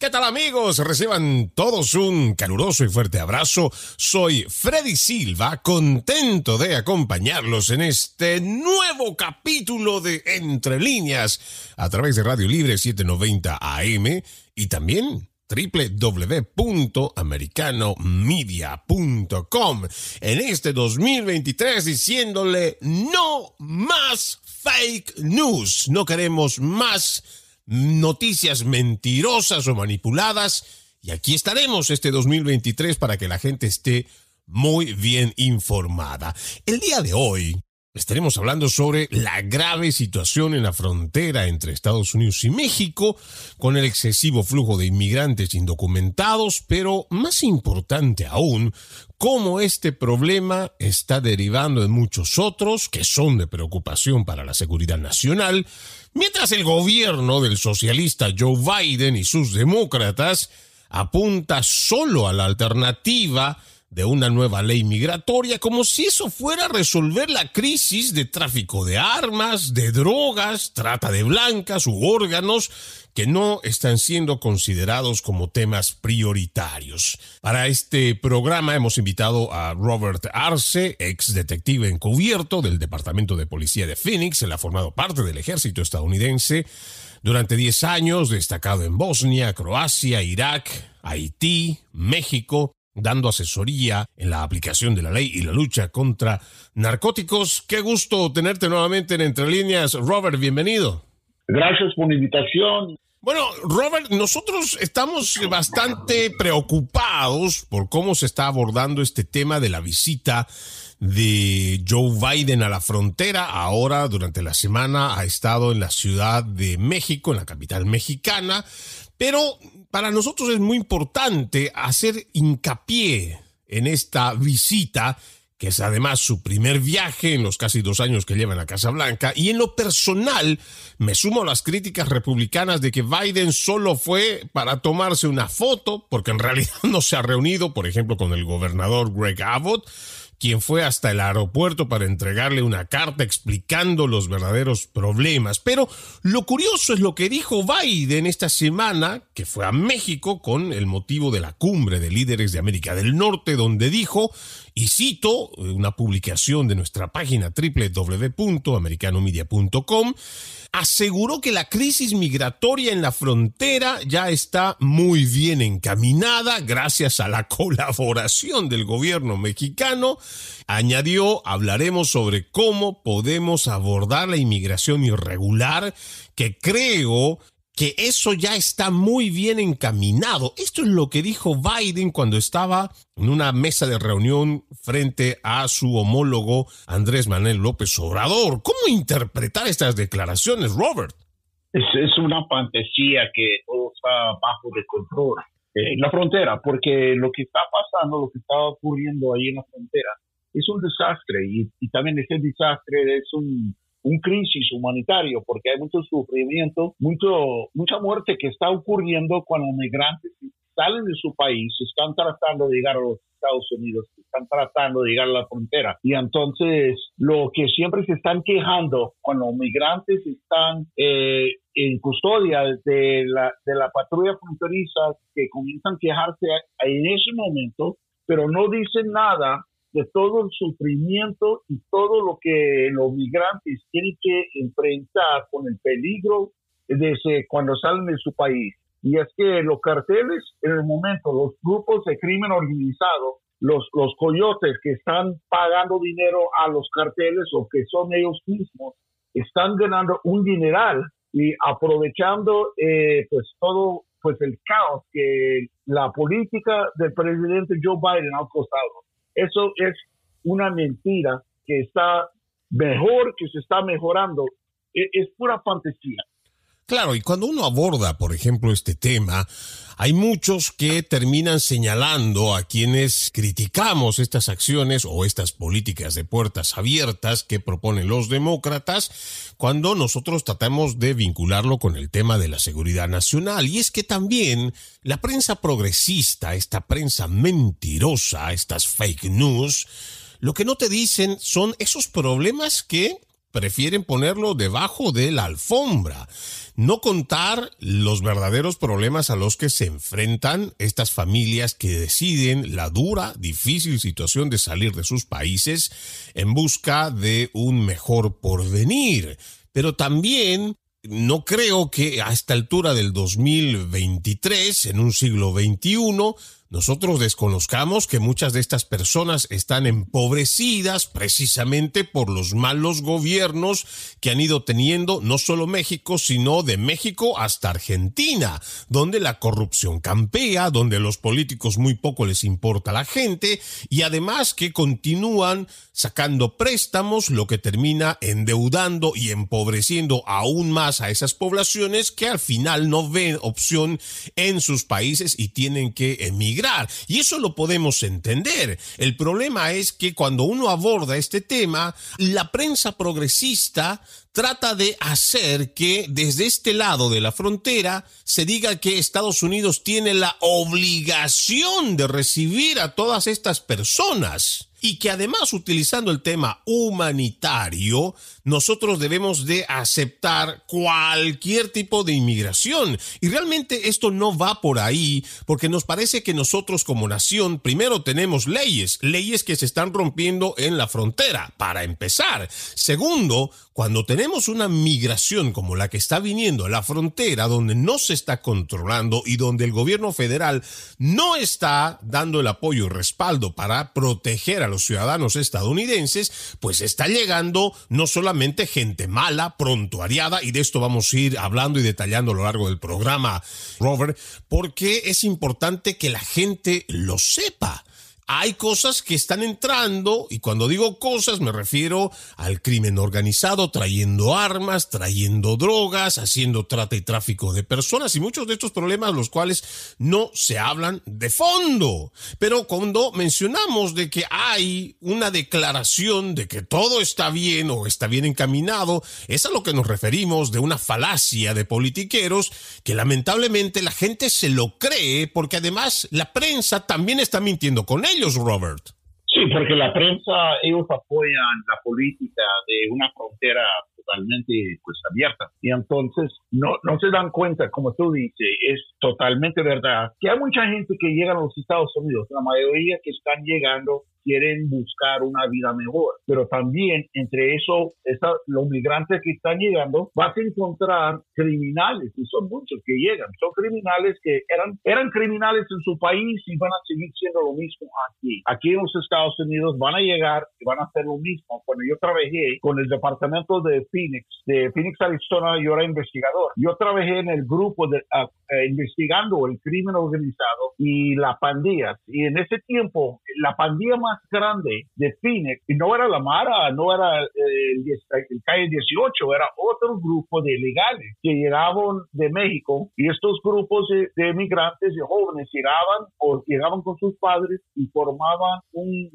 ¿Qué tal amigos? Reciban todos un caluroso y fuerte abrazo. Soy Freddy Silva, contento de acompañarlos en este nuevo capítulo de Entre líneas a través de Radio Libre 790 AM y también www.americanomedia.com en este 2023 diciéndole no más fake news. No queremos más noticias mentirosas o manipuladas. Y aquí estaremos este 2023 para que la gente esté muy bien informada. El día de hoy Estaremos hablando sobre la grave situación en la frontera entre Estados Unidos y México, con el excesivo flujo de inmigrantes indocumentados, pero más importante aún, cómo este problema está derivando en muchos otros que son de preocupación para la seguridad nacional, mientras el gobierno del socialista Joe Biden y sus demócratas apunta solo a la alternativa de una nueva ley migratoria, como si eso fuera a resolver la crisis de tráfico de armas, de drogas, trata de blancas u órganos que no están siendo considerados como temas prioritarios. Para este programa hemos invitado a Robert Arce, ex detective encubierto del Departamento de Policía de Phoenix, él ha formado parte del ejército estadounidense durante 10 años, destacado en Bosnia, Croacia, Irak, Haití, México, dando asesoría en la aplicación de la ley y la lucha contra narcóticos. Qué gusto tenerte nuevamente en Entre Líneas. Robert, bienvenido. Gracias por la invitación. Bueno, Robert, nosotros estamos bastante preocupados por cómo se está abordando este tema de la visita de Joe Biden a la frontera. Ahora, durante la semana, ha estado en la Ciudad de México, en la capital mexicana. Pero para nosotros es muy importante hacer hincapié en esta visita, que es además su primer viaje en los casi dos años que lleva en la Casa Blanca, y en lo personal me sumo a las críticas republicanas de que Biden solo fue para tomarse una foto, porque en realidad no se ha reunido, por ejemplo, con el gobernador Greg Abbott, quien fue hasta el aeropuerto para entregarle una carta explicando los verdaderos problemas. Pero lo curioso es lo que dijo Biden esta semana, que fue a México con el motivo de la cumbre de líderes de América del Norte, donde dijo, y cito una publicación de nuestra página www.americanomedia.com, aseguró que la crisis migratoria en la frontera ya está muy bien encaminada gracias a la colaboración del gobierno mexicano. Añadió, hablaremos sobre cómo podemos abordar la inmigración irregular, que creo que eso ya está muy bien encaminado. Esto es lo que dijo Biden cuando estaba en una mesa de reunión frente a su homólogo Andrés Manuel López Obrador. ¿Cómo interpretar estas declaraciones, Robert? Es, una fantasía que todo está bajo de control en la frontera, porque lo que está pasando, lo que está ocurriendo ahí en la frontera, es un desastre y, y también ese desastre es un un crisis humanitario porque hay mucho sufrimiento, mucho, mucha muerte que está ocurriendo cuando migrantes salen de su país, están tratando de llegar a los Estados Unidos, están tratando de llegar a la frontera. Y entonces lo que siempre se están quejando cuando migrantes están eh, en custodia de la, de la patrulla fronteriza, que comienzan a quejarse en ese momento, pero no dicen nada de todo el sufrimiento y todo lo que los migrantes tienen que enfrentar con el peligro desde cuando salen de su país. Y es que los carteles, en el momento, los grupos de crimen organizado, los, los coyotes que están pagando dinero a los carteles o que son ellos mismos, están ganando un dineral y aprovechando eh, pues todo pues el caos que la política del presidente Joe Biden ha costado. Eso es una mentira que está mejor, que se está mejorando. E, es, pura fantasía. Claro, y cuando uno aborda, por ejemplo, este tema, hay muchos que terminan señalando a quienes criticamos estas acciones o estas políticas de puertas abiertas que proponen los demócratas cuando nosotros tratamos de vincularlo con el tema de la seguridad nacional. Y es que también la prensa progresista, esta prensa mentirosa, estas fake news, lo que no te dicen son esos problemas que prefieren ponerlo debajo de la alfombra, no contar los verdaderos problemas a los que se enfrentan estas familias que deciden la dura, difícil situación de salir de sus países en busca de un mejor porvenir. Pero también no creo que a esta altura del 2023, en un siglo XXI, nosotros desconozcamos que muchas de estas personas están empobrecidas precisamente por los malos gobiernos que han ido teniendo no solo México, sino de México hasta Argentina, donde la corrupción campea, donde los políticos muy poco les importa a la gente y además que continúan sacando préstamos, lo que termina endeudando y empobreciendo aún más a esas poblaciones que al final no ven opción en sus países y tienen que emigrar y eso lo podemos entender. El problema es que cuando uno aborda este tema, la prensa progresista trata de hacer que desde este lado de la frontera se diga que Estados Unidos tiene la obligación de recibir a todas estas personas y que además utilizando el tema humanitario, nosotros debemos de aceptar cualquier tipo de inmigración. Y realmente esto no va por ahí, porque nos parece que nosotros como nación primero tenemos leyes, leyes que se están rompiendo en la frontera, para empezar. Segundo, cuando tenemos una migración como la que está viniendo a la frontera, donde no se está controlando y donde el gobierno federal no está dando el apoyo y respaldo para proteger a los ciudadanos estadounidenses, pues está llegando no solamente gente mala, prontuariada, y de esto vamos a ir hablando y detallando a lo largo del programa, Robert, porque es importante que la gente lo sepa hay cosas que están entrando, y cuando digo cosas me refiero al crimen organizado, trayendo armas, trayendo drogas, haciendo trata y tráfico de personas, y muchos de estos problemas los cuales no se hablan de fondo. Pero cuando mencionamos de que hay una declaración de que todo está bien o está bien encaminado, es a lo que nos referimos de una falacia de politiqueros que lamentablemente la gente se lo cree porque además la prensa también está mintiendo con ellos. Robert? Sí, porque la prensa, ellos apoyan la política de una frontera totalmente pues abierta. Y entonces no, no se dan cuenta, como tú dices, es totalmente verdad, que hay mucha gente que llega a los Estados Unidos, la mayoría que están llegando quieren buscar una vida mejor. Pero también entre eso, los migrantes que están llegando, vas a encontrar criminales, y son muchos que llegan. Son criminales que eran, eran criminales en su país y van a seguir siendo lo mismo aquí. Aquí en los Estados Unidos van a llegar y van a hacer lo mismo. Cuando yo trabajé con el departamento de Phoenix, de Phoenix, Arizona, yo era investigador. Yo trabajé en el grupo de, ah, eh, investigando el crimen organizado y la pandilla. Y en ese tiempo, la pandilla más grande de Phoenix, y no era la Mara, no era el, el, calle 18, era otro grupo de ilegales que llegaban de México y estos grupos de, de migrantes y jóvenes llegaban o llegaban con sus padres y formaban un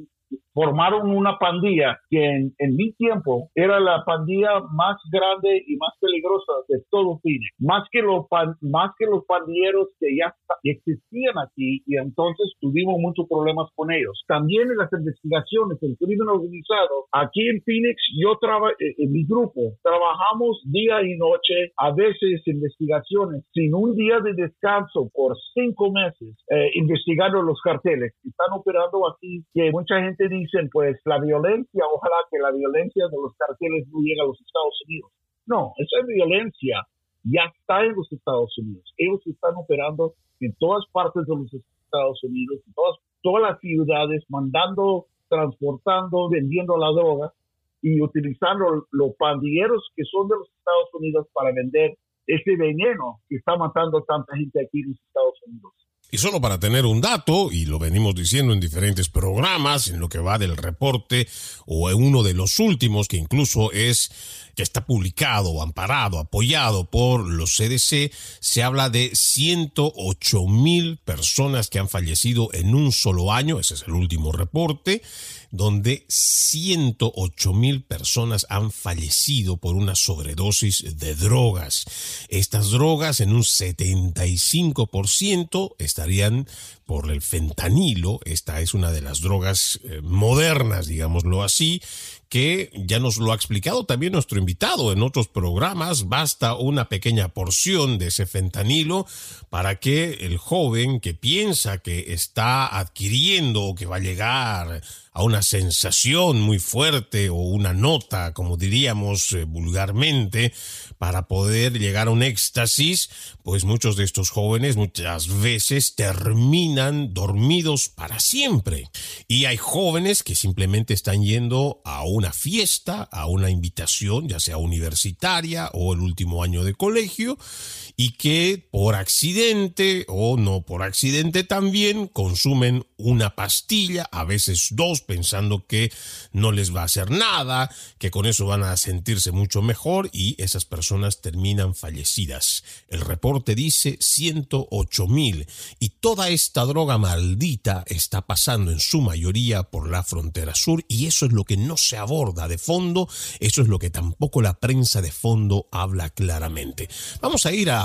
formaron una pandilla que en, mi tiempo era la pandilla más grande y más peligrosa de todo Phoenix, más que los más que los pandilleros que ya existían aquí y entonces tuvimos muchos problemas con ellos. También en las investigaciones del crimen organizado, aquí en Phoenix yo trabajo eh, en mi grupo trabajamos día y noche, a veces investigaciones sin un día de descanso por cinco meses eh, investigando los carteles que están operando aquí que mucha gente dicen, pues la violencia, ojalá que la violencia de los carteles no llegue a los Estados Unidos. No, esa violencia ya está en los Estados Unidos. Ellos están operando en todas partes de los Estados Unidos, en todas, todas las ciudades, mandando, transportando, vendiendo la droga y utilizando los pandilleros que son de los Estados Unidos para vender ese veneno que está matando tanta gente aquí en los Estados Unidos. Y solo para tener un dato, y lo venimos diciendo en diferentes programas, en lo que va del reporte, o en uno de los últimos, que incluso es que está publicado amparado, apoyado por los CDC, se habla de 108 mil personas que han fallecido en un solo año, ese es el último reporte, donde 108 mil personas han fallecido por una sobredosis de drogas. Estas drogas en un 75% estarían por el fentanilo. Esta es una de las drogas eh, modernas, digámoslo así, que ya nos lo ha explicado también nuestro invitado en otros programas. Basta una pequeña porción de ese fentanilo para que el joven que piensa que está adquiriendo o que va a llegar a una sensación muy fuerte o una nota, como diríamos eh, vulgarmente, para poder llegar a un éxtasis, pues muchos de estos jóvenes muchas veces terminan dormidos para siempre. Y hay jóvenes que simplemente están yendo a una fiesta, a una invitación, ya sea universitaria o el último año de colegio, y que por accidente o no por accidente también consumen una pastilla, a veces dos, pensando que no les va a hacer nada, que con eso van a sentirse mucho mejor y esas personas terminan fallecidas. El reporte dice 108 mil y toda esta droga maldita está pasando en su mayoría por la frontera sur y eso es lo que no se aborda de fondo, eso es lo que tampoco la prensa de fondo habla claramente. Vamos a ir a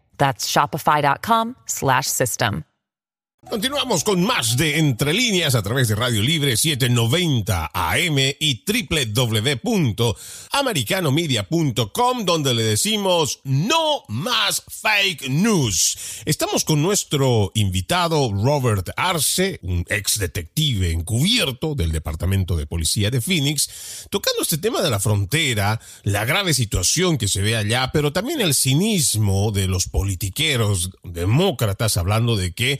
That's shopify.com slash system. Continuamos con más de Entre Líneas a través de Radio Libre 790 AM y www.americanomedia.com donde le decimos no más fake news. Estamos con nuestro invitado Robert Arce, un ex detective encubierto del Departamento de Policía de Phoenix, tocando este tema de la frontera, la grave situación que se ve allá, pero también el cinismo de los politiqueros demócratas hablando de que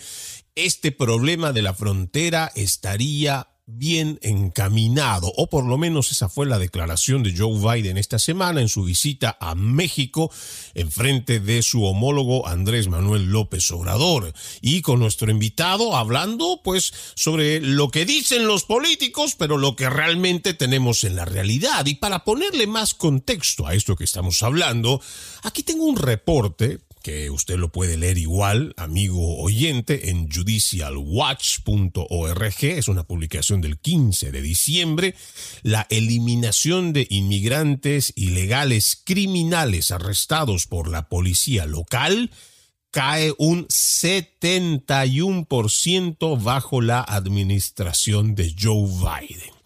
este problema de la frontera estaría bien encaminado, o por lo menos esa fue la declaración de Joe Biden esta semana en su visita a México en frente de su homólogo Andrés Manuel López Obrador. Y con nuestro invitado hablando pues sobre lo que dicen los políticos, pero lo que realmente tenemos en la realidad. Y para ponerle más contexto a esto que estamos hablando, aquí tengo un reporte que usted lo puede leer igual, amigo oyente, en judicialwatch.org, es una publicación del 15 de diciembre, la eliminación de inmigrantes ilegales criminales arrestados por la policía local cae un 71% bajo la administración de Joe Biden.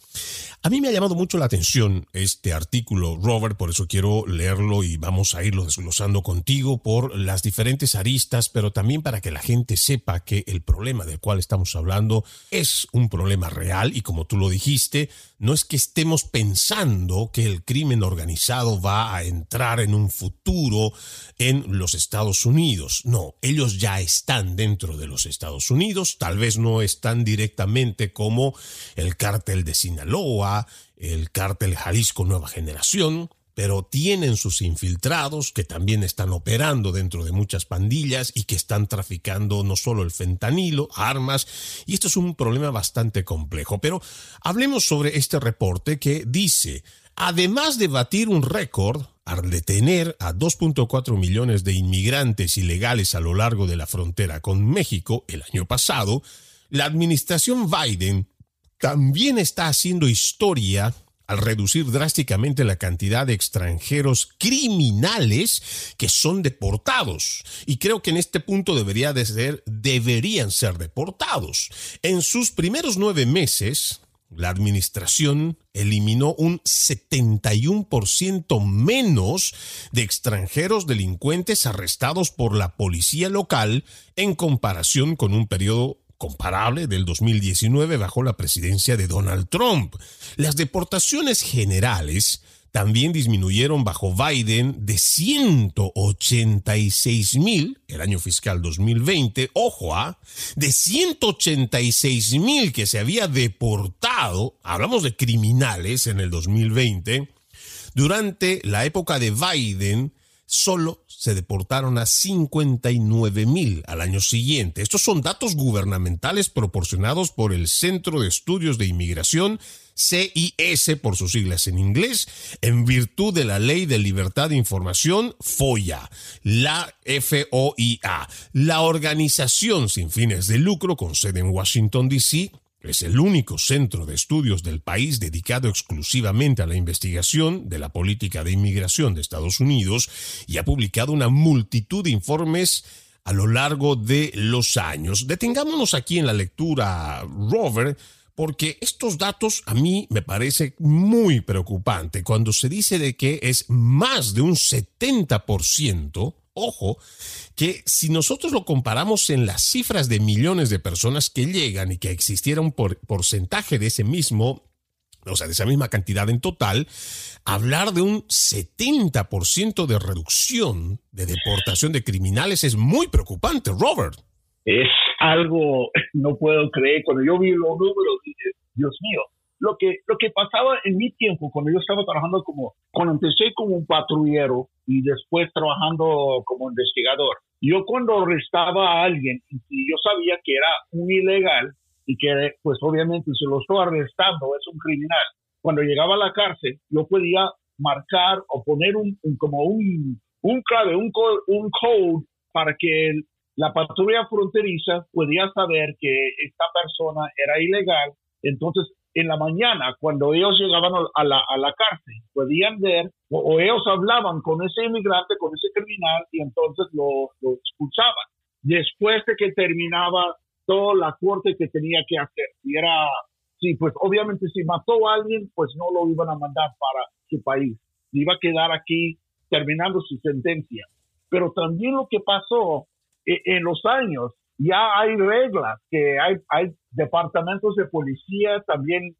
A mí me ha llamado mucho la atención este artículo, Robert, por eso quiero leerlo y vamos a irlo desglosando contigo por las diferentes aristas, pero también para que la gente sepa que el problema del cual estamos hablando es un problema real y como tú lo dijiste, no es que estemos pensando que el crimen organizado va a entrar en un futuro en los Estados Unidos. No, ellos ya están dentro de los Estados Unidos, tal vez no están directamente como el cártel de Sinaloa, el cártel Jalisco Nueva Generación, pero tienen sus infiltrados que también están operando dentro de muchas pandillas y que están traficando no solo el fentanilo, armas, y esto es un problema bastante complejo. Pero hablemos sobre este reporte que dice, además de batir un récord, al detener a 2.4 millones de inmigrantes ilegales a lo largo de la frontera con México el año pasado, la administración Biden también está haciendo historia al reducir drásticamente la cantidad de extranjeros criminales que son deportados. Y creo que en este punto debería de ser, deberían ser deportados. En sus primeros nueve meses, la administración eliminó un 71% menos de extranjeros delincuentes arrestados por la policía local en comparación con un periodo comparable del 2019 bajo la presidencia de Donald Trump. Las deportaciones generales también disminuyeron bajo Biden de 186 mil el año fiscal 2020, ojo, a, ¿ah? de 186 mil que se había deportado, hablamos de criminales en el 2020, durante la época de Biden, solo se deportaron a 59 mil al año siguiente. Estos son datos gubernamentales proporcionados por el Centro de Estudios de Inmigración CIS por sus siglas en inglés, en virtud de la Ley de Libertad de Información, FOIA, la FOIA, la organización sin fines de lucro con sede en Washington, D.C., es el único centro de estudios del país dedicado exclusivamente a la investigación de la política de inmigración de Estados Unidos y ha publicado una multitud de informes a lo largo de los años. Detengámonos aquí en la lectura, Robert, porque estos datos a mí me parece muy preocupante cuando se dice de que es más de un 70%, ojo, que si nosotros lo comparamos en las cifras de millones de personas que llegan y que existiera un porcentaje de ese mismo, o sea, de esa misma cantidad en total, hablar de un 70% de reducción de deportación de criminales es muy preocupante, Robert. Es algo, no puedo creer, cuando yo vi los números, dije, Dios mío, lo que, lo que pasaba en mi tiempo, cuando yo estaba trabajando como, cuando empecé como un patrullero y después trabajando como investigador, yo cuando arrestaba a alguien, y yo sabía que era un ilegal y que pues obviamente si lo estoy arrestando es un criminal, cuando llegaba a la cárcel yo podía marcar o poner un, como un, un clave, un, un code para que la patrulla fronteriza podía saber que esta persona era ilegal, entonces en la mañana, cuando ellos llegaban a la, a la cárcel, podían ver o, ellos hablaban con ese inmigrante, con ese criminal, y entonces lo, lo expulsaban. Después de que terminaba toda la corte que tenía que hacer. Y era, sí, pues obviamente si mató a alguien, pues no lo iban a mandar para su país. Iba a quedar aquí terminando su sentencia. Pero también lo que pasó e, en los años ya hay reglas, que hay, hay departamentos de policía también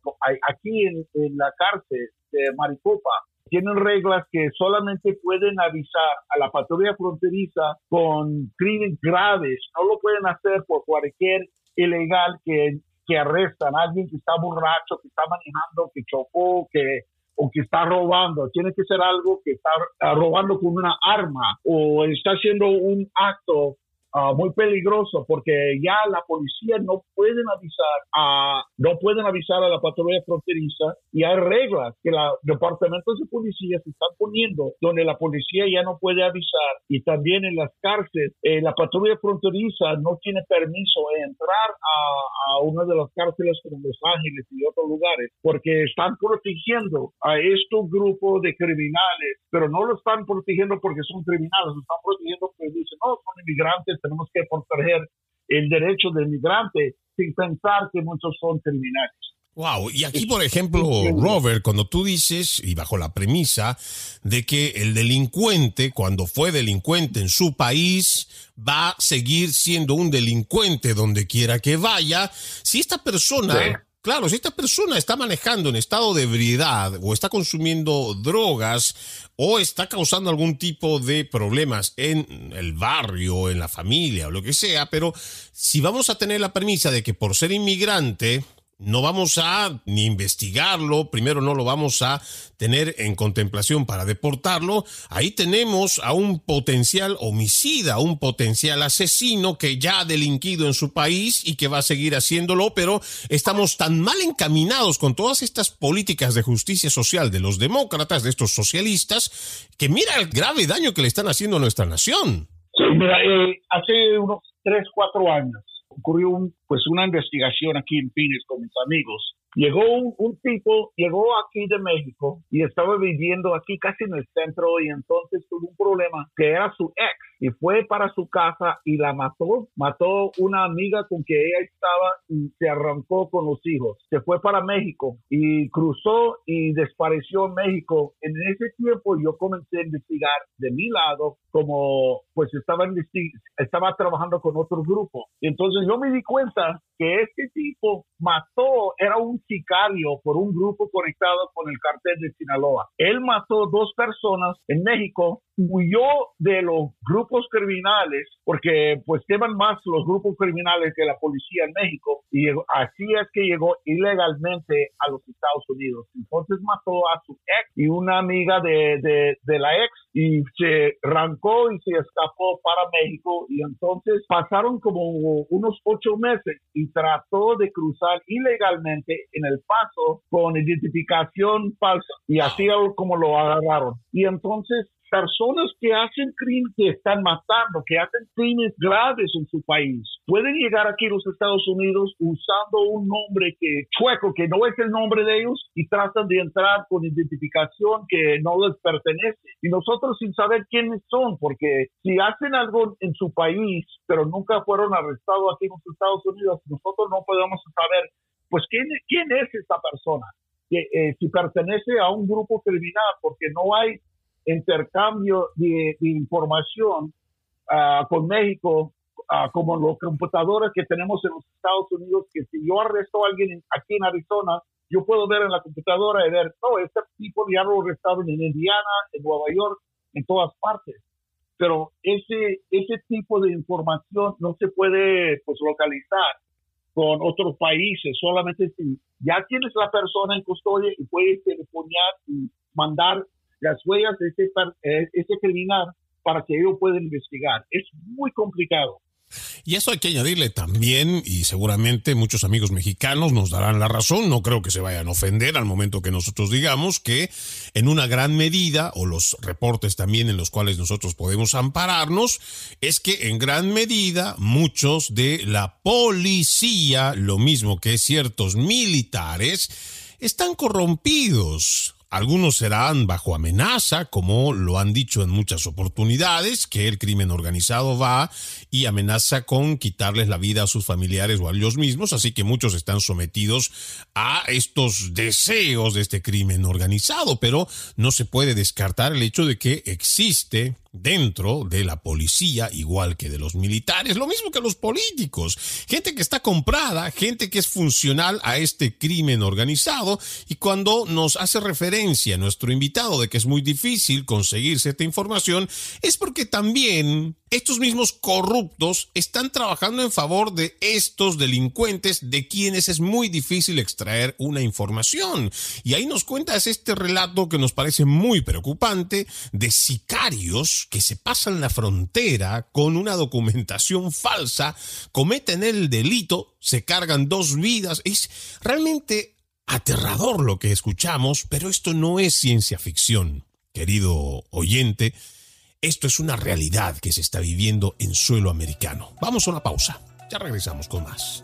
aquí en, la cárcel de Maricopa. Tienen reglas que solamente pueden avisar a la patrulla fronteriza con crímenes graves. No lo pueden hacer por cualquier ilegal que, que arrestan alguien que está borracho, que está manejando, que chocó, que o que está robando, tiene que ser algo que está robando con una arma o está haciendo un acto Ah, muy peligroso porque ya la policía no pueden avisar a no pueden avisar a la patrulla fronteriza y hay reglas que los departamentos de policía se están poniendo donde la policía ya no puede avisar y también en las cárceles eh, la patrulla fronteriza no tiene permiso de entrar a, a una de las cárceles como Los Ángeles y otros lugares porque están protegiendo a estos grupos de criminales pero no lo están protegiendo porque son criminales lo están protegiendo porque dicen no son inmigrantes tenemos que proteger el derecho del migrante sin pensar que muchos son criminales. Wow, y aquí por ejemplo, Robert, cuando tú dices, y bajo la premisa de que el delincuente, cuando fue delincuente en su país, va a seguir siendo un delincuente donde quiera que vaya, si esta persona Claro, si esta persona está manejando en estado de ebriedad o está consumiendo drogas o está causando algún tipo de problemas en el barrio, en la familia o lo que sea, pero si vamos a tener la premisa de que por ser inmigrante no vamos a ni investigarlo, primero no lo vamos a tener en contemplación para deportarlo, ahí tenemos a un potencial homicida, un potencial asesino que ya ha delinquido en su país y que va a seguir haciéndolo, pero estamos tan mal encaminados con todas estas políticas de justicia social de los demócratas, de estos socialistas, que mira el grave daño que le están haciendo a nuestra nación. Sí, mira, eh, hace unos tres, cuatro años ocurrió un, pues una investigación aquí en Phoenix con mis amigos Llegó un, tipo, llegó aquí de México y estaba viviendo aquí casi en el centro y entonces tuvo un problema que era su ex y fue para su casa y la mató, mató una amiga con que ella estaba y se arrancó con los hijos. Se fue para México y cruzó y desapareció en México. En ese tiempo yo comencé a investigar de mi lado como pues estaba, estaba trabajando con otro grupo. Entonces yo me di cuenta que este tipo mató, era un sicario por un grupo conectado con el cartel de Sinaloa. Él mató dos personas en México, huyó de los grupos criminales, porque pues teman más los grupos criminales que la policía en México, y así es que llegó ilegalmente a los Estados Unidos. Entonces mató a su ex y una amiga de, de, de la ex y se arrancó y se escapó para México y entonces pasaron como unos ocho meses y trató de cruzar ilegalmente en el paso con identificación falsa y así como lo agarraron. Y entonces personas que hacen crímenes, que están matando, que hacen crímenes graves en su país, pueden llegar aquí a los Estados Unidos usando un nombre que chueco, que no es el nombre de ellos, y tratan de entrar con identificación que no les pertenece. Y nosotros sin saber quiénes son, porque si hacen algo en su país, pero nunca fueron arrestados aquí en los Estados Unidos, nosotros no podemos saber, pues, quién, quién es esta persona. Que, eh, si pertenece a un grupo criminal, porque no hay intercambio de, información ah, con México, uh, como los computadores que tenemos en los Estados Unidos, que si yo arresto a alguien aquí en Arizona, yo puedo ver en la computadora y ver, oh, este tipo ya lo arrestaron en Indiana, en Nueva York, en todas partes. Pero ese, ese tipo de información no se puede pues, localizar con otros países, solamente si ya tienes la persona en custodia y puedes telefonear y mandar las huellas de ese, eh, ese criminal para que ellos puedan investigar. Es muy complicado. Y eso hay que añadirle también, y seguramente muchos amigos mexicanos nos darán la razón, no creo que se vayan a ofender al momento que nosotros digamos que en una gran medida, o los reportes también en los cuales nosotros podemos ampararnos, es que en gran medida muchos de la policía, lo mismo que ciertos militares, están corrompidos algunos serán bajo amenaza, como lo han dicho en muchas oportunidades, que el crimen organizado va y amenaza con quitarles la vida a sus familiares o a ellos mismos, así que muchos están sometidos a estos deseos de este crimen organizado, pero no se puede descartar el hecho de que existe dentro de la policía, igual que de los militares, lo mismo que los políticos, gente que está comprada, gente que es funcional a este crimen organizado, y cuando nos hace referencia nuestro invitado de que es muy difícil conseguir cierta información, es porque también estos mismos corruptos están trabajando en favor de estos delincuentes de quienes es muy difícil extraer una información. Y ahí nos cuentas este relato que nos parece muy preocupante de sicarios que se pasan la frontera con una documentación falsa, cometen el delito, se cargan dos vidas. Es realmente aterrador lo que escuchamos, pero esto no es ciencia ficción, querido oyente esto es una realidad que se está viviendo en suelo americano. Vamos a una pausa. Ya regresamos con más.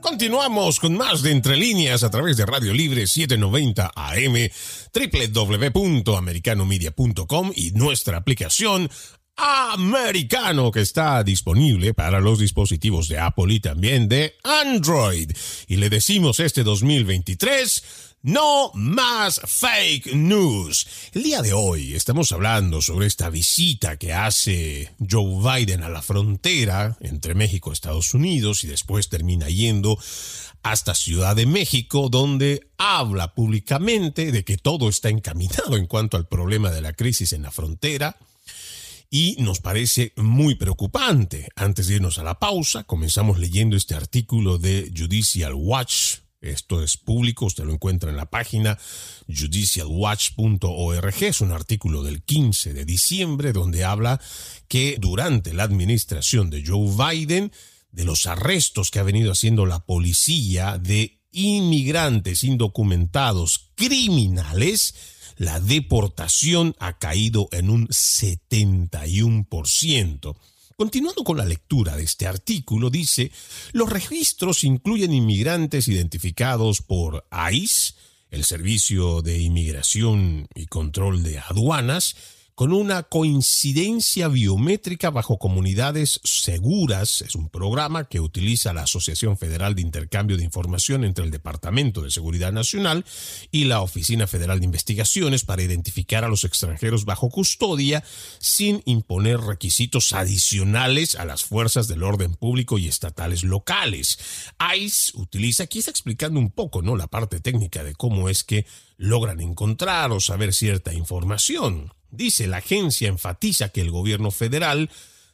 Continuamos con más de Entre Líneas a través de Radio Libre 790 AM, www.americanomedia.com y nuestra aplicación americano que está disponible para los dispositivos de Apple y también de Android. Y le decimos este 2023, no más fake news. El día de hoy estamos hablando sobre esta visita que hace Joe Biden a la frontera entre México y Estados Unidos y después termina yendo hasta Ciudad de México, donde habla públicamente de que todo está encaminado en cuanto al problema de la crisis en la frontera y nos parece muy preocupante. Antes de irnos a la pausa, comenzamos leyendo este artículo de Judicial Watch Esto es público, usted lo encuentra en la página judicialwatch.org. Es un artículo del 15 de diciembre donde habla que durante la administración de Joe Biden, de los arrestos que ha venido haciendo la policía de inmigrantes indocumentados criminales, la deportación ha caído en un 71%. Continuando con la lectura de este artículo, dice, los registros incluyen inmigrantes identificados por ICE, el Servicio de Inmigración y Control de Aduanas, con una coincidencia biométrica bajo comunidades seguras. Es un programa que utiliza la Asociación Federal de Intercambio de Información entre el Departamento de Seguridad Nacional y la Oficina Federal de Investigaciones para identificar a los extranjeros bajo custodia sin imponer requisitos adicionales a las fuerzas del orden público y estatales locales. ICE utiliza, aquí está explicando un poco, ¿no? La parte técnica de cómo es que logran encontrar o saber cierta información. Dice, la agencia enfatiza que el gobierno federal,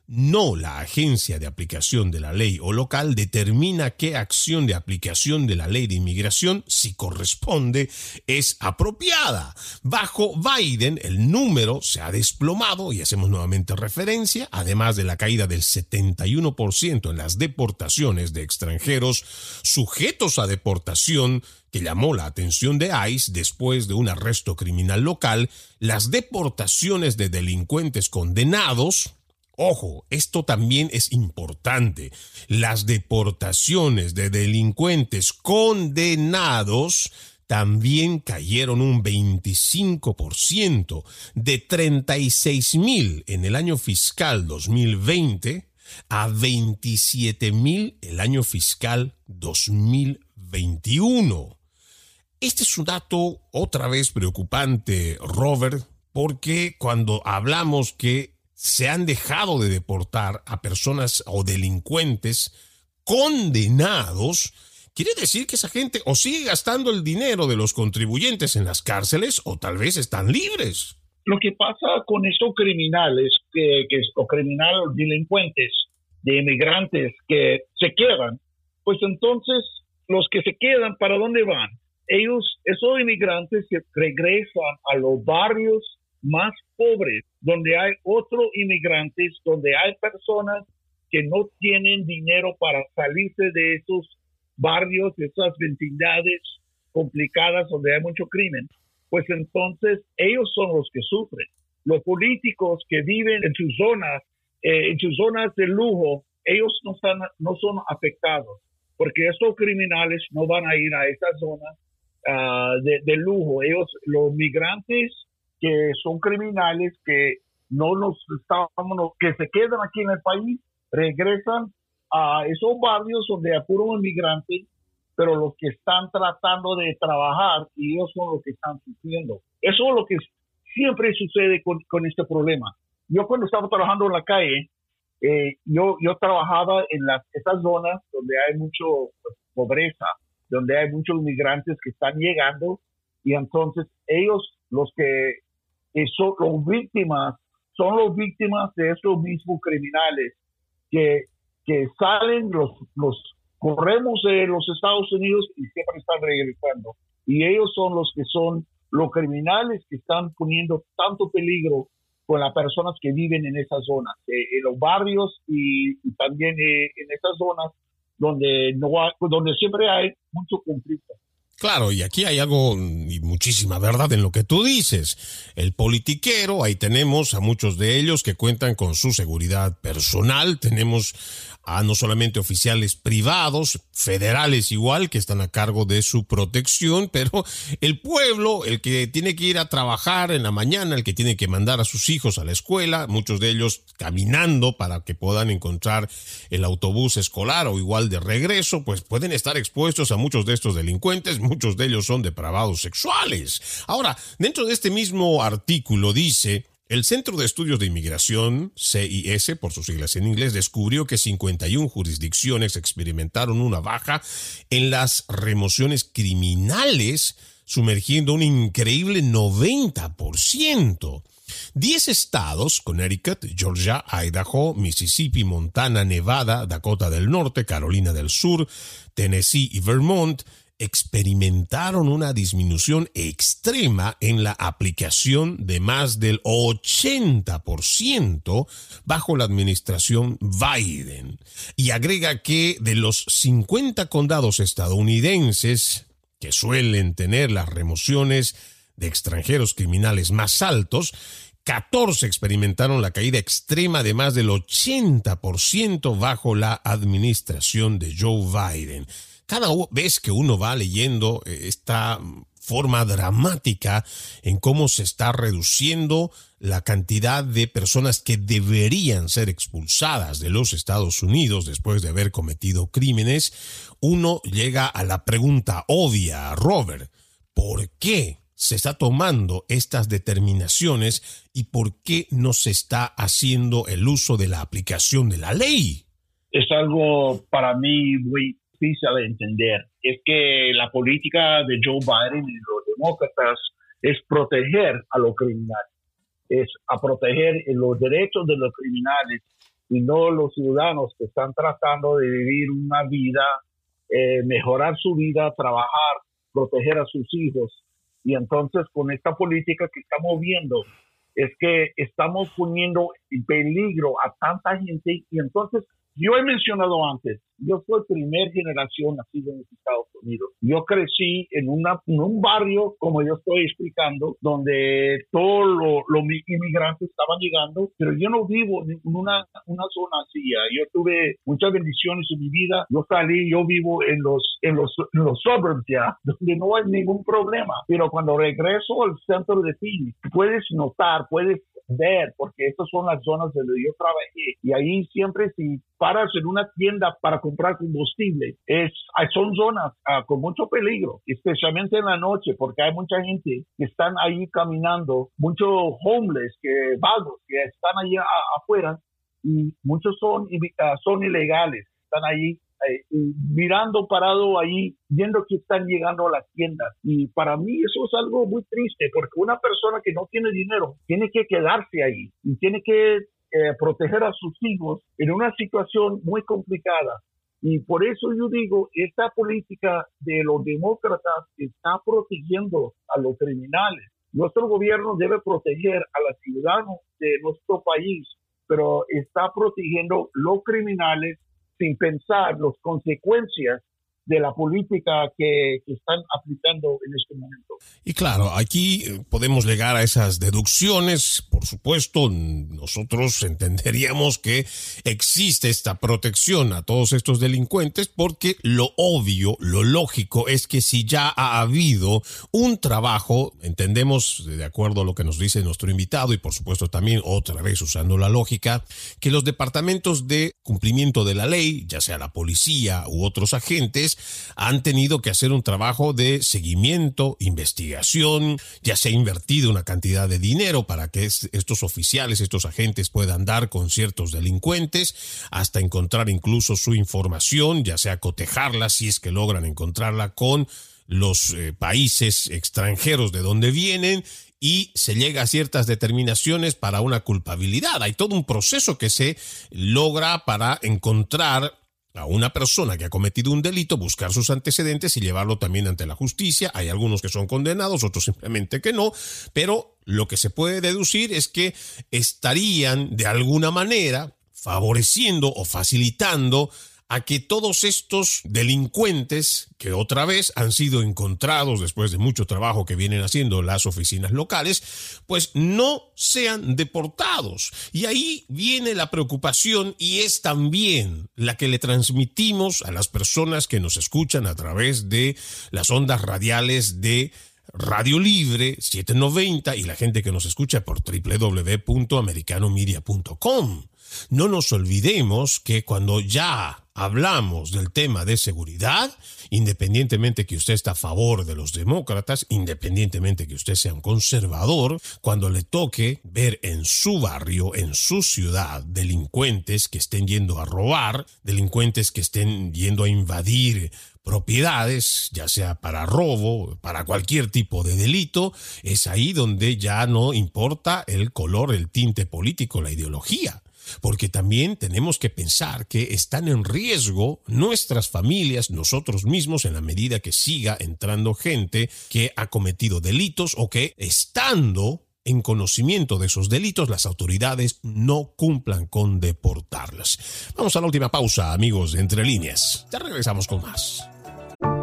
no la agencia de aplicación de la ley o local, determina qué acción de aplicación de la ley de inmigración, si corresponde, es apropiada. Bajo Biden, el número se ha desplomado, y hacemos nuevamente referencia, además de la caída del 71% en las deportaciones de extranjeros sujetos a deportación que llamó la atención de ICE después de un arresto criminal local, las deportaciones de delincuentes condenados, Ojo, esto también es importante. Las deportaciones de delincuentes condenados también cayeron un 25%, de 36 mil en el año fiscal 2020 a 27 mil el año fiscal 2021. Este es un dato otra vez preocupante, Robert, porque cuando hablamos que se han dejado de deportar a personas o delincuentes condenados, quiere decir que esa gente o sigue gastando el dinero de los contribuyentes en las cárceles o tal vez están libres. Lo que pasa con estos criminales, que, o criminales delincuentes de inmigrantes que se quedan, pues entonces los que se quedan, ¿para dónde van? Ellos, esos inmigrantes que regresan a los barrios más pobres, donde hay otros inmigrantes, donde hay personas que no tienen dinero para salirse de esos barrios, de esas vecindades complicadas donde hay mucho crimen, pues entonces ellos son los que sufren. Los políticos que viven en sus zonas, eh, en sus zonas de lujo, ellos no, están, no son afectados, porque estos criminales no van a ir a esas zonas Ah, de, lujo. Ellos, los migrantes que son criminales, que no nos estamos, que se quedan aquí en el país, regresan a esos barrios donde hay puros migrantes, pero los que están tratando de trabajar y ellos son los que están sufriendo. Eso es lo que siempre sucede con, con este problema. Yo cuando estaba trabajando en la calle, eh, yo, yo trabajaba en las, esas zonas donde hay mucho pues, pobreza, donde hay muchos migrantes que están llegando y entonces ellos, los que, son los víctimas, son los víctimas de estos mismos criminales que, que salen, los, los corremos de los Estados Unidos y siempre están regresando. Y ellos son los que son los criminales que están poniendo tanto peligro con las personas que viven en esas zonas, eh, en los barrios y, también eh, en esas zonas donde, no donde siempre hay mucho conflicto. Claro, y aquí hay algo y muchísima verdad en lo que tú dices. El politiquero, ahí tenemos a muchos de ellos que cuentan con su seguridad personal, tenemos a no solamente oficiales privados, federales igual, que están a cargo de su protección, pero el pueblo, el que tiene que ir a trabajar en la mañana, el que tiene que mandar a sus hijos a la escuela, muchos de ellos caminando para que puedan encontrar el autobús escolar o igual de regreso, pues pueden estar expuestos a muchos de estos delincuentes, muchos de ellos son depravados sexuales. Ahora, dentro de este mismo artículo dice el Centro de Estudios de Inmigración, CIS por sus siglas en inglés, descubrió que 51 jurisdicciones experimentaron una baja en las remociones criminales, sumergiendo un increíble 90%. Diez estados, Connecticut, Georgia, Idaho, Mississippi, Montana, Nevada, Dakota del Norte, Carolina del Sur, Tennessee y Vermont, experimentaron una disminución extrema en la aplicación de más del 80% bajo la administración Biden. Y agrega que de los 50 condados estadounidenses que suelen tener las remociones de extranjeros criminales más altos, 14 experimentaron la caída extrema de más del 80% bajo la administración de Joe Biden. Cada vez que uno va leyendo eh, esta forma dramática en cómo se está reduciendo la cantidad de personas que deberían ser expulsadas de los Estados Unidos después de haber cometido crímenes, uno llega a la pregunta obvia, Robert, ¿por qué se está tomando estas determinaciones y por qué no se está haciendo el uso de la aplicación de la ley. Es algo para mí muy difícil de entender. Es que la política de Joe Biden y los demócratas es proteger a los criminales, es a proteger los derechos de los criminales y no los ciudadanos que están tratando de vivir una vida, eh, mejorar su vida, trabajar, proteger a sus hijos y entonces con esta política que estamos viendo es que estamos poniendo en peligro a tanta gente y entonces yo he mencionado antes, yo soy primer generación nacido en los Estados Unidos. Yo crecí en, una, un barrio, como yo estoy explicando, donde todos los inmigrantes estaban llegando, pero yo no vivo en una, zona así. Yo tuve muchas bendiciones en mi vida. Yo salí, yo vivo en los, en los, en los suburbs ya, donde no hay ningún problema. Pero cuando regreso al centro de Phoenix, puedes notar, puedes ver, porque estas son las zonas donde yo trabajé. Y ahí siempre si paras en una tienda para comprar combustible, es, son zonas ah, con mucho peligro, especialmente en la noche, porque hay mucha gente que están ahí caminando, muchos homeless, que vagos, que están ahí afuera, y muchos son, ah, son ilegales, están ahí eh, mirando parado ahí, viendo que están llegando a las tiendas. Y para mí eso es algo muy triste, porque una persona que no tiene dinero tiene que quedarse ahí y tiene que eh, proteger a sus hijos en una situación muy complicada. Y por eso yo digo, esta política de los demócratas está protegiendo a los criminales. Nuestro gobierno debe proteger a los ciudadanos de nuestro país, pero está protegiendo los criminales sin pensar las consecuencias de la política que, están aplicando en este momento. Y claro, aquí eh, podemos llegar a esas deducciones. Por supuesto, nosotros entenderíamos que existe esta protección a todos estos delincuentes porque lo obvio, lo lógico es que si ya ha habido un trabajo, entendemos, de acuerdo a lo que nos dice nuestro invitado y por supuesto también otra vez usando la lógica, que los departamentos de cumplimiento de la ley, ya sea la policía u otros agentes, han tenido que hacer un trabajo de seguimiento, investigación, ya se ha invertido una cantidad de dinero para que estos oficiales, estos agentes puedan dar con ciertos delincuentes, hasta encontrar incluso su información, ya sea cotejarla si es que logran encontrarla con los eh, países extranjeros de donde vienen y se llega a ciertas determinaciones para una culpabilidad. Hay todo un proceso que se logra para encontrar a una persona que ha cometido un delito, buscar sus antecedentes y llevarlo también ante la justicia. Hay algunos que son condenados, otros simplemente que no, pero lo que se puede deducir es que estarían de alguna manera favoreciendo o facilitando a que todos estos delincuentes que otra vez han sido encontrados después de mucho trabajo que vienen haciendo las oficinas locales, pues no sean deportados. Y ahí viene la preocupación y es también la que le transmitimos a las personas que nos escuchan a través de las ondas radiales de Radio Libre 790 y la gente que nos escucha por www.americanomedia.com. No nos olvidemos que cuando ya hablamos del tema de seguridad, independientemente que usted está a favor de los demócratas, independientemente que usted sea un conservador, cuando le toque ver en su barrio, en su ciudad, delincuentes que estén yendo a robar, delincuentes que estén yendo a invadir propiedades, ya sea para robo, para cualquier tipo de delito, es ahí donde ya no importa el color, el tinte político, la ideología porque también tenemos que pensar que están en riesgo nuestras familias, nosotros mismos, en la medida que siga entrando gente que ha cometido delitos o que estando en conocimiento de esos delitos, las autoridades no cumplan con deportarlas. Vamos a la última pausa, amigos de Entre Líneas. Ya regresamos con más.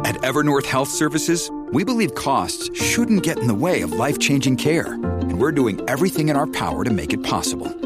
At Evernorth Health Services, we believe costs shouldn't get in the way of life-changing care, and we're doing everything in our power to make it possible.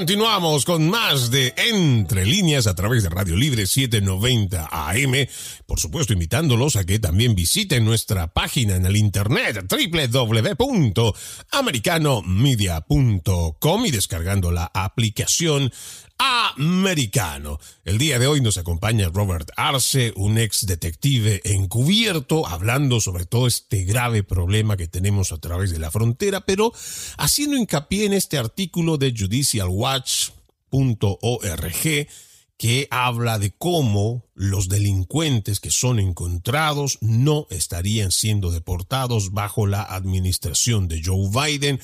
Continuamos con más de Entre líneas a través de Radio Libre 790 AM. Por supuesto, invitándolos a que también visiten nuestra página en el internet www.americanomedia.com y descargando la aplicación americano. El día de hoy nos acompaña Robert Arce, un ex detective encubierto, hablando sobre todo este grave problema que tenemos a través de la frontera, pero haciendo hincapié en este artículo de judicialwatch.org que habla de cómo los delincuentes que son encontrados no estarían siendo deportados bajo la administración de Joe Biden,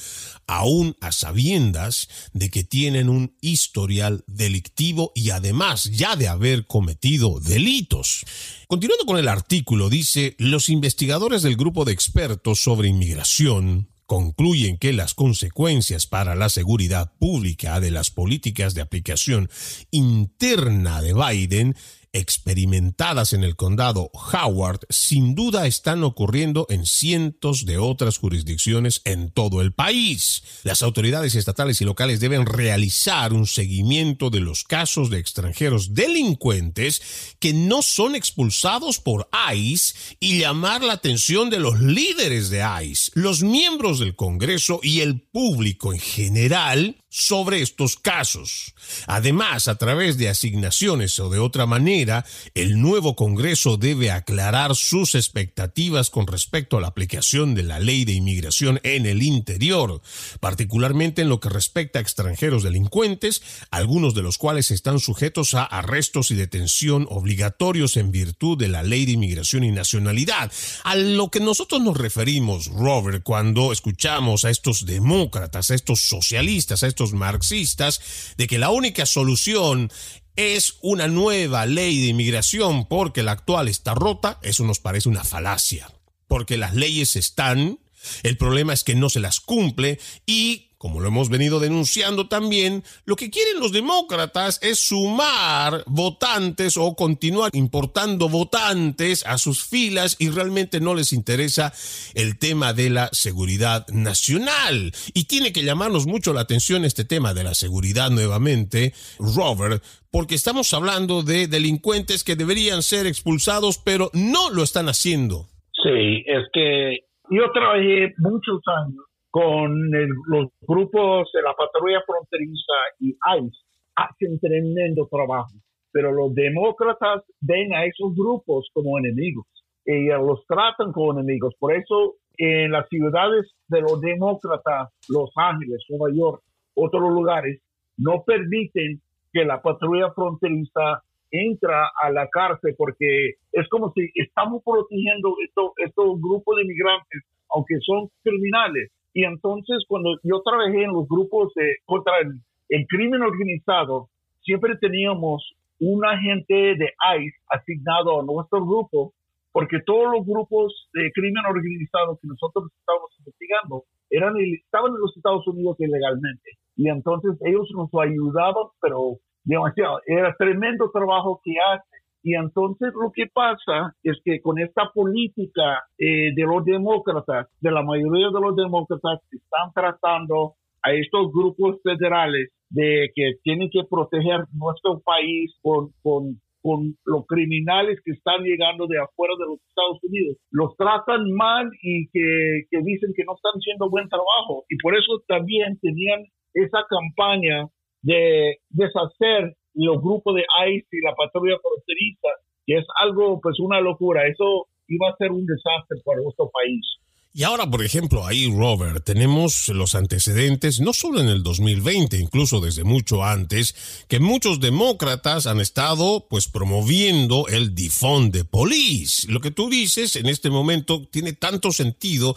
aún a sabiendas de que tienen un historial delictivo y además ya de haber cometido delitos. Continuando con el artículo, dice, los investigadores del grupo de expertos sobre inmigración concluyen que las consecuencias para la seguridad pública de las políticas de aplicación interna de Biden experimentadas en el condado Howard sin duda están ocurriendo en cientos de otras jurisdicciones en todo el país. Las autoridades estatales y locales deben realizar un seguimiento de los casos de extranjeros delincuentes que no son expulsados por ICE y llamar la atención de los líderes de ICE, los miembros del Congreso y el público en general sobre estos casos. Además, a través de asignaciones o de otra manera, el nuevo Congreso debe aclarar sus expectativas con respecto a la aplicación de la ley de inmigración en el interior, particularmente en lo que respecta a extranjeros delincuentes, algunos de los cuales están sujetos a arrestos y detención obligatorios en virtud de la ley de inmigración y nacionalidad. A lo que nosotros nos referimos, Robert, cuando escuchamos a estos demócratas, a estos socialistas, a estos marxistas de que la única solución es una nueva ley de inmigración porque la actual está rota, eso nos parece una falacia. Porque las leyes están, el problema es que no se las cumple y como lo hemos venido denunciando también, lo que quieren los demócratas es sumar votantes o continuar importando votantes a sus filas y realmente no les interesa el tema de la seguridad nacional. Y tiene que llamarnos mucho la atención este tema de la seguridad nuevamente, Robert, porque estamos hablando de delincuentes que deberían ser expulsados, pero no lo están haciendo. Sí, es que yo trabajé muchos años con los grupos de la patrulla fronteriza y ICE hacen tremendo trabajo, pero los demócratas ven a esos grupos como enemigos y los tratan como enemigos. Por eso en las ciudades de los demócratas, Los Ángeles, Nueva York, otros lugares, no permiten que la patrulla fronteriza entra a la cárcel porque es como si estamos protegiendo estos, estos grupos de inmigrantes, aunque son criminales, y entonces cuando yo trabajé en los grupos de, contra el, crimen organizado, siempre teníamos un agente de ICE asignado a nuestro grupo, porque todos los grupos de crimen organizado que nosotros estábamos investigando eran, estaban en los Estados Unidos ilegalmente. Y entonces ellos nos ayudaban, pero demasiado. Era tremendo trabajo que hacen y entonces lo que pasa es que con esta política eh, de los demócratas, de la mayoría de los demócratas, están tratando a estos grupos federales de que tienen que proteger nuestro país con, con, con los criminales que están llegando de afuera de los Estados Unidos. Los tratan mal y que, que dicen que no están haciendo buen trabajo. Y por eso también tenían esa campaña de deshacer los grupos de ICE y la patrulla fronteriza, que es algo, pues una locura. Eso iba a ser un desastre para nuestro país. Y ahora, por ejemplo, ahí, Robert, tenemos los antecedentes, no solo en el 2020, incluso desde mucho antes, que muchos demócratas han estado, pues, promoviendo el defund de police. Lo que tú dices en este momento tiene tanto sentido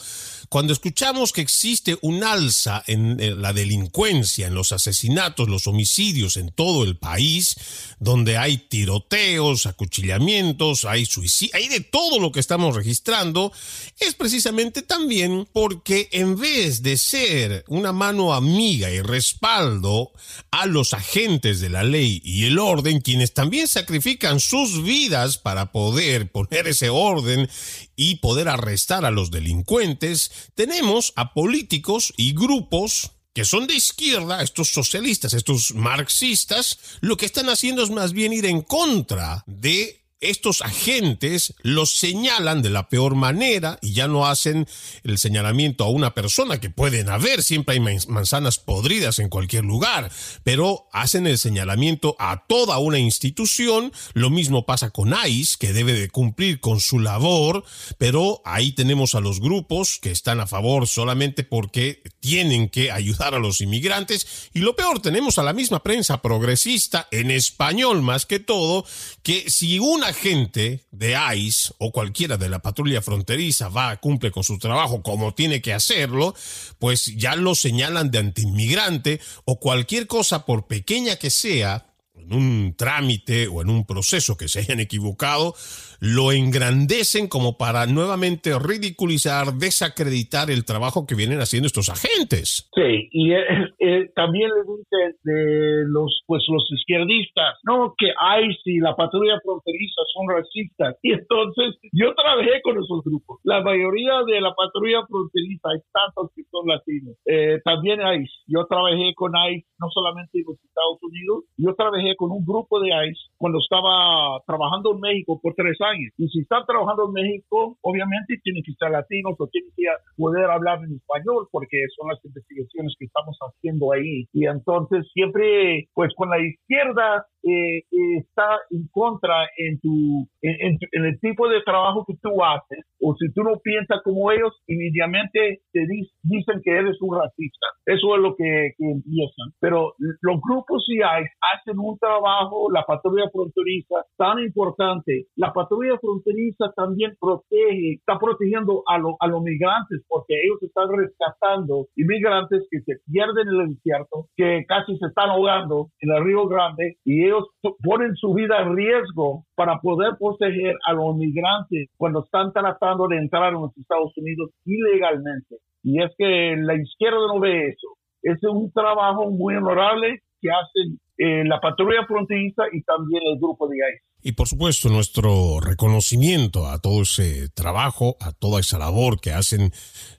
cuando escuchamos que existe un alza en la delincuencia, en los asesinatos, los homicidios en todo el país, donde hay tiroteos, acuchillamientos, hay suicidios, hay de todo lo que estamos registrando, es precisamente también porque en vez de ser una mano amiga y respaldo a los agentes de la ley y el orden, quienes también sacrifican sus vidas para poder poner ese orden y poder arrestar a los delincuentes, tenemos a políticos y grupos que son de izquierda, estos socialistas, estos marxistas, lo que están haciendo es más bien ir en contra de estos agentes los señalan de la peor manera y ya no hacen el señalamiento a una persona que pueden haber, siempre hay manzanas podridas en cualquier lugar, pero hacen el señalamiento a toda una institución, lo mismo pasa con ICE, que debe de cumplir con su labor, pero ahí tenemos a los grupos que están a favor solamente porque tienen que ayudar a los inmigrantes. Y lo peor, tenemos a la misma prensa progresista en español más que todo, que si una agente de ICE o cualquiera de la patrulla fronteriza va, cumple con su trabajo como tiene que hacerlo, pues ya lo señalan de antiinmigrante o cualquier cosa, por pequeña que sea, en un trámite o en un proceso que se hayan equivocado, lo engrandecen como para nuevamente ridiculizar, desacreditar el trabajo que vienen haciendo estos agentes. Sí, y eh, eh, también le dicen de los, pues los izquierdistas, no, que hay si la patrulla fronteriza son racistas. Y entonces yo trabajé con esos grupos. La mayoría de la patrulla fronteriza, hay tantos que son latinos. Eh, también hay, yo trabajé con ICE, no solamente en los Estados Unidos, yo trabajé con un grupo de ICE cuando estaba trabajando en México por tres años y si están trabajando en México, obviamente tienen que ser latinos o tienen que poder hablar en español porque son las investigaciones que estamos haciendo ahí. Y entonces siempre, pues con la izquierda eh, está en contra en tu, en, el tipo de trabajo que tú haces, o si tú no piensas como ellos, inmediatamente te dicen que eres un racista. Eso es lo que, que empiezan. Pero los grupos CI hacen un trabajo, la patrulla fronteriza, tan importante. La patrulla fronteriza también protege, está protegiendo a, a los migrantes porque ellos están rescatando inmigrantes que se pierden en el desierto, que casi se están ahogando en el Río Grande y ellos ponen su vida en riesgo para poder proteger a los migrantes cuando están tratando de entrar en los Estados Unidos ilegalmente. Y es que la izquierda no ve eso. Es un trabajo muy honorable que hacen eh, la patrulla fronteriza y también el grupo de ICE. Y por supuesto nuestro reconocimiento a todo ese trabajo, a toda esa labor que hacen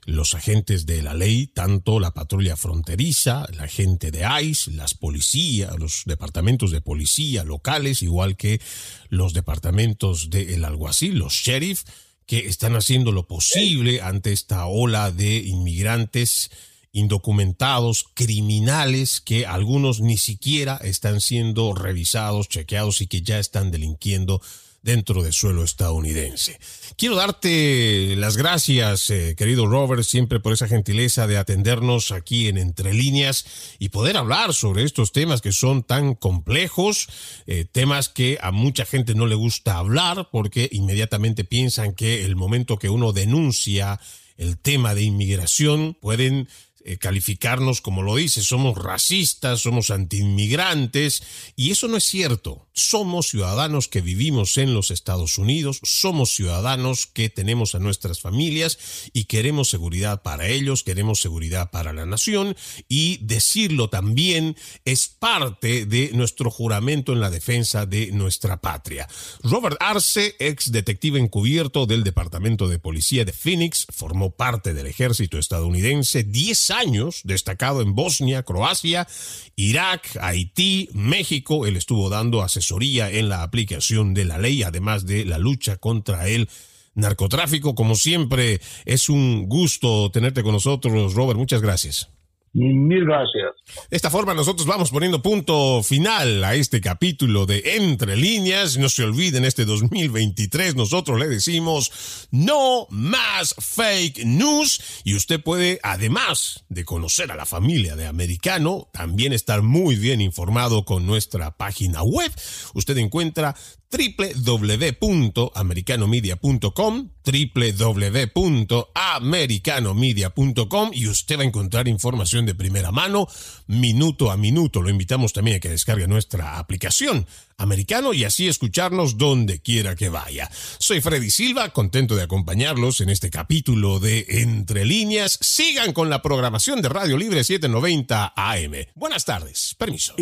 los agentes de la ley, tanto la patrulla fronteriza, la gente de ICE, las policías, los departamentos de policía locales, igual que los departamentos del alguacil, los sheriff, que están haciendo lo posible ante esta ola de inmigrantes indocumentados, criminales que algunos ni siquiera están siendo revisados, chequeados y que ya están delinquiendo dentro del suelo estadounidense. Quiero darte las gracias, eh, querido Robert, siempre por esa gentileza de atendernos aquí en Entre Líneas y poder hablar sobre estos temas que son tan complejos, eh, temas que a mucha gente no le gusta hablar porque inmediatamente piensan que el momento que uno denuncia el tema de inmigración pueden eh, calificarnos como lo dice, somos racistas, somos antiinmigrantes, y eso no es cierto. Somos ciudadanos que vivimos en los Estados Unidos, somos ciudadanos que tenemos a nuestras familias y queremos seguridad para ellos, queremos seguridad para la nación, y decirlo también es parte de nuestro juramento en la defensa de nuestra patria. Robert Arce, ex detective encubierto del Departamento de Policía de Phoenix, formó parte del ejército estadounidense 10 años, destacado en Bosnia, Croacia, Irak, Haití, México. Él estuvo dando asesoría en la aplicación de la ley, además de la lucha contra el narcotráfico. Como siempre, es un gusto tenerte con nosotros, Robert. Muchas gracias. Mil gracias. De esta forma nosotros vamos poniendo punto final a este capítulo de Entre líneas. No se olviden, este 2023 nosotros le decimos no más fake news y usted puede, además de conocer a la familia de Americano, también estar muy bien informado con nuestra página web. Usted encuentra www.americanomedia.com, www.americanomedia.com y usted va a encontrar información de primera mano, minuto a minuto. Lo invitamos también a que descargue nuestra aplicación americano y así escucharnos donde quiera que vaya. Soy Freddy Silva, contento de acompañarlos en este capítulo de Entre líneas. Sigan con la programación de Radio Libre 790 AM. Buenas tardes. Permiso.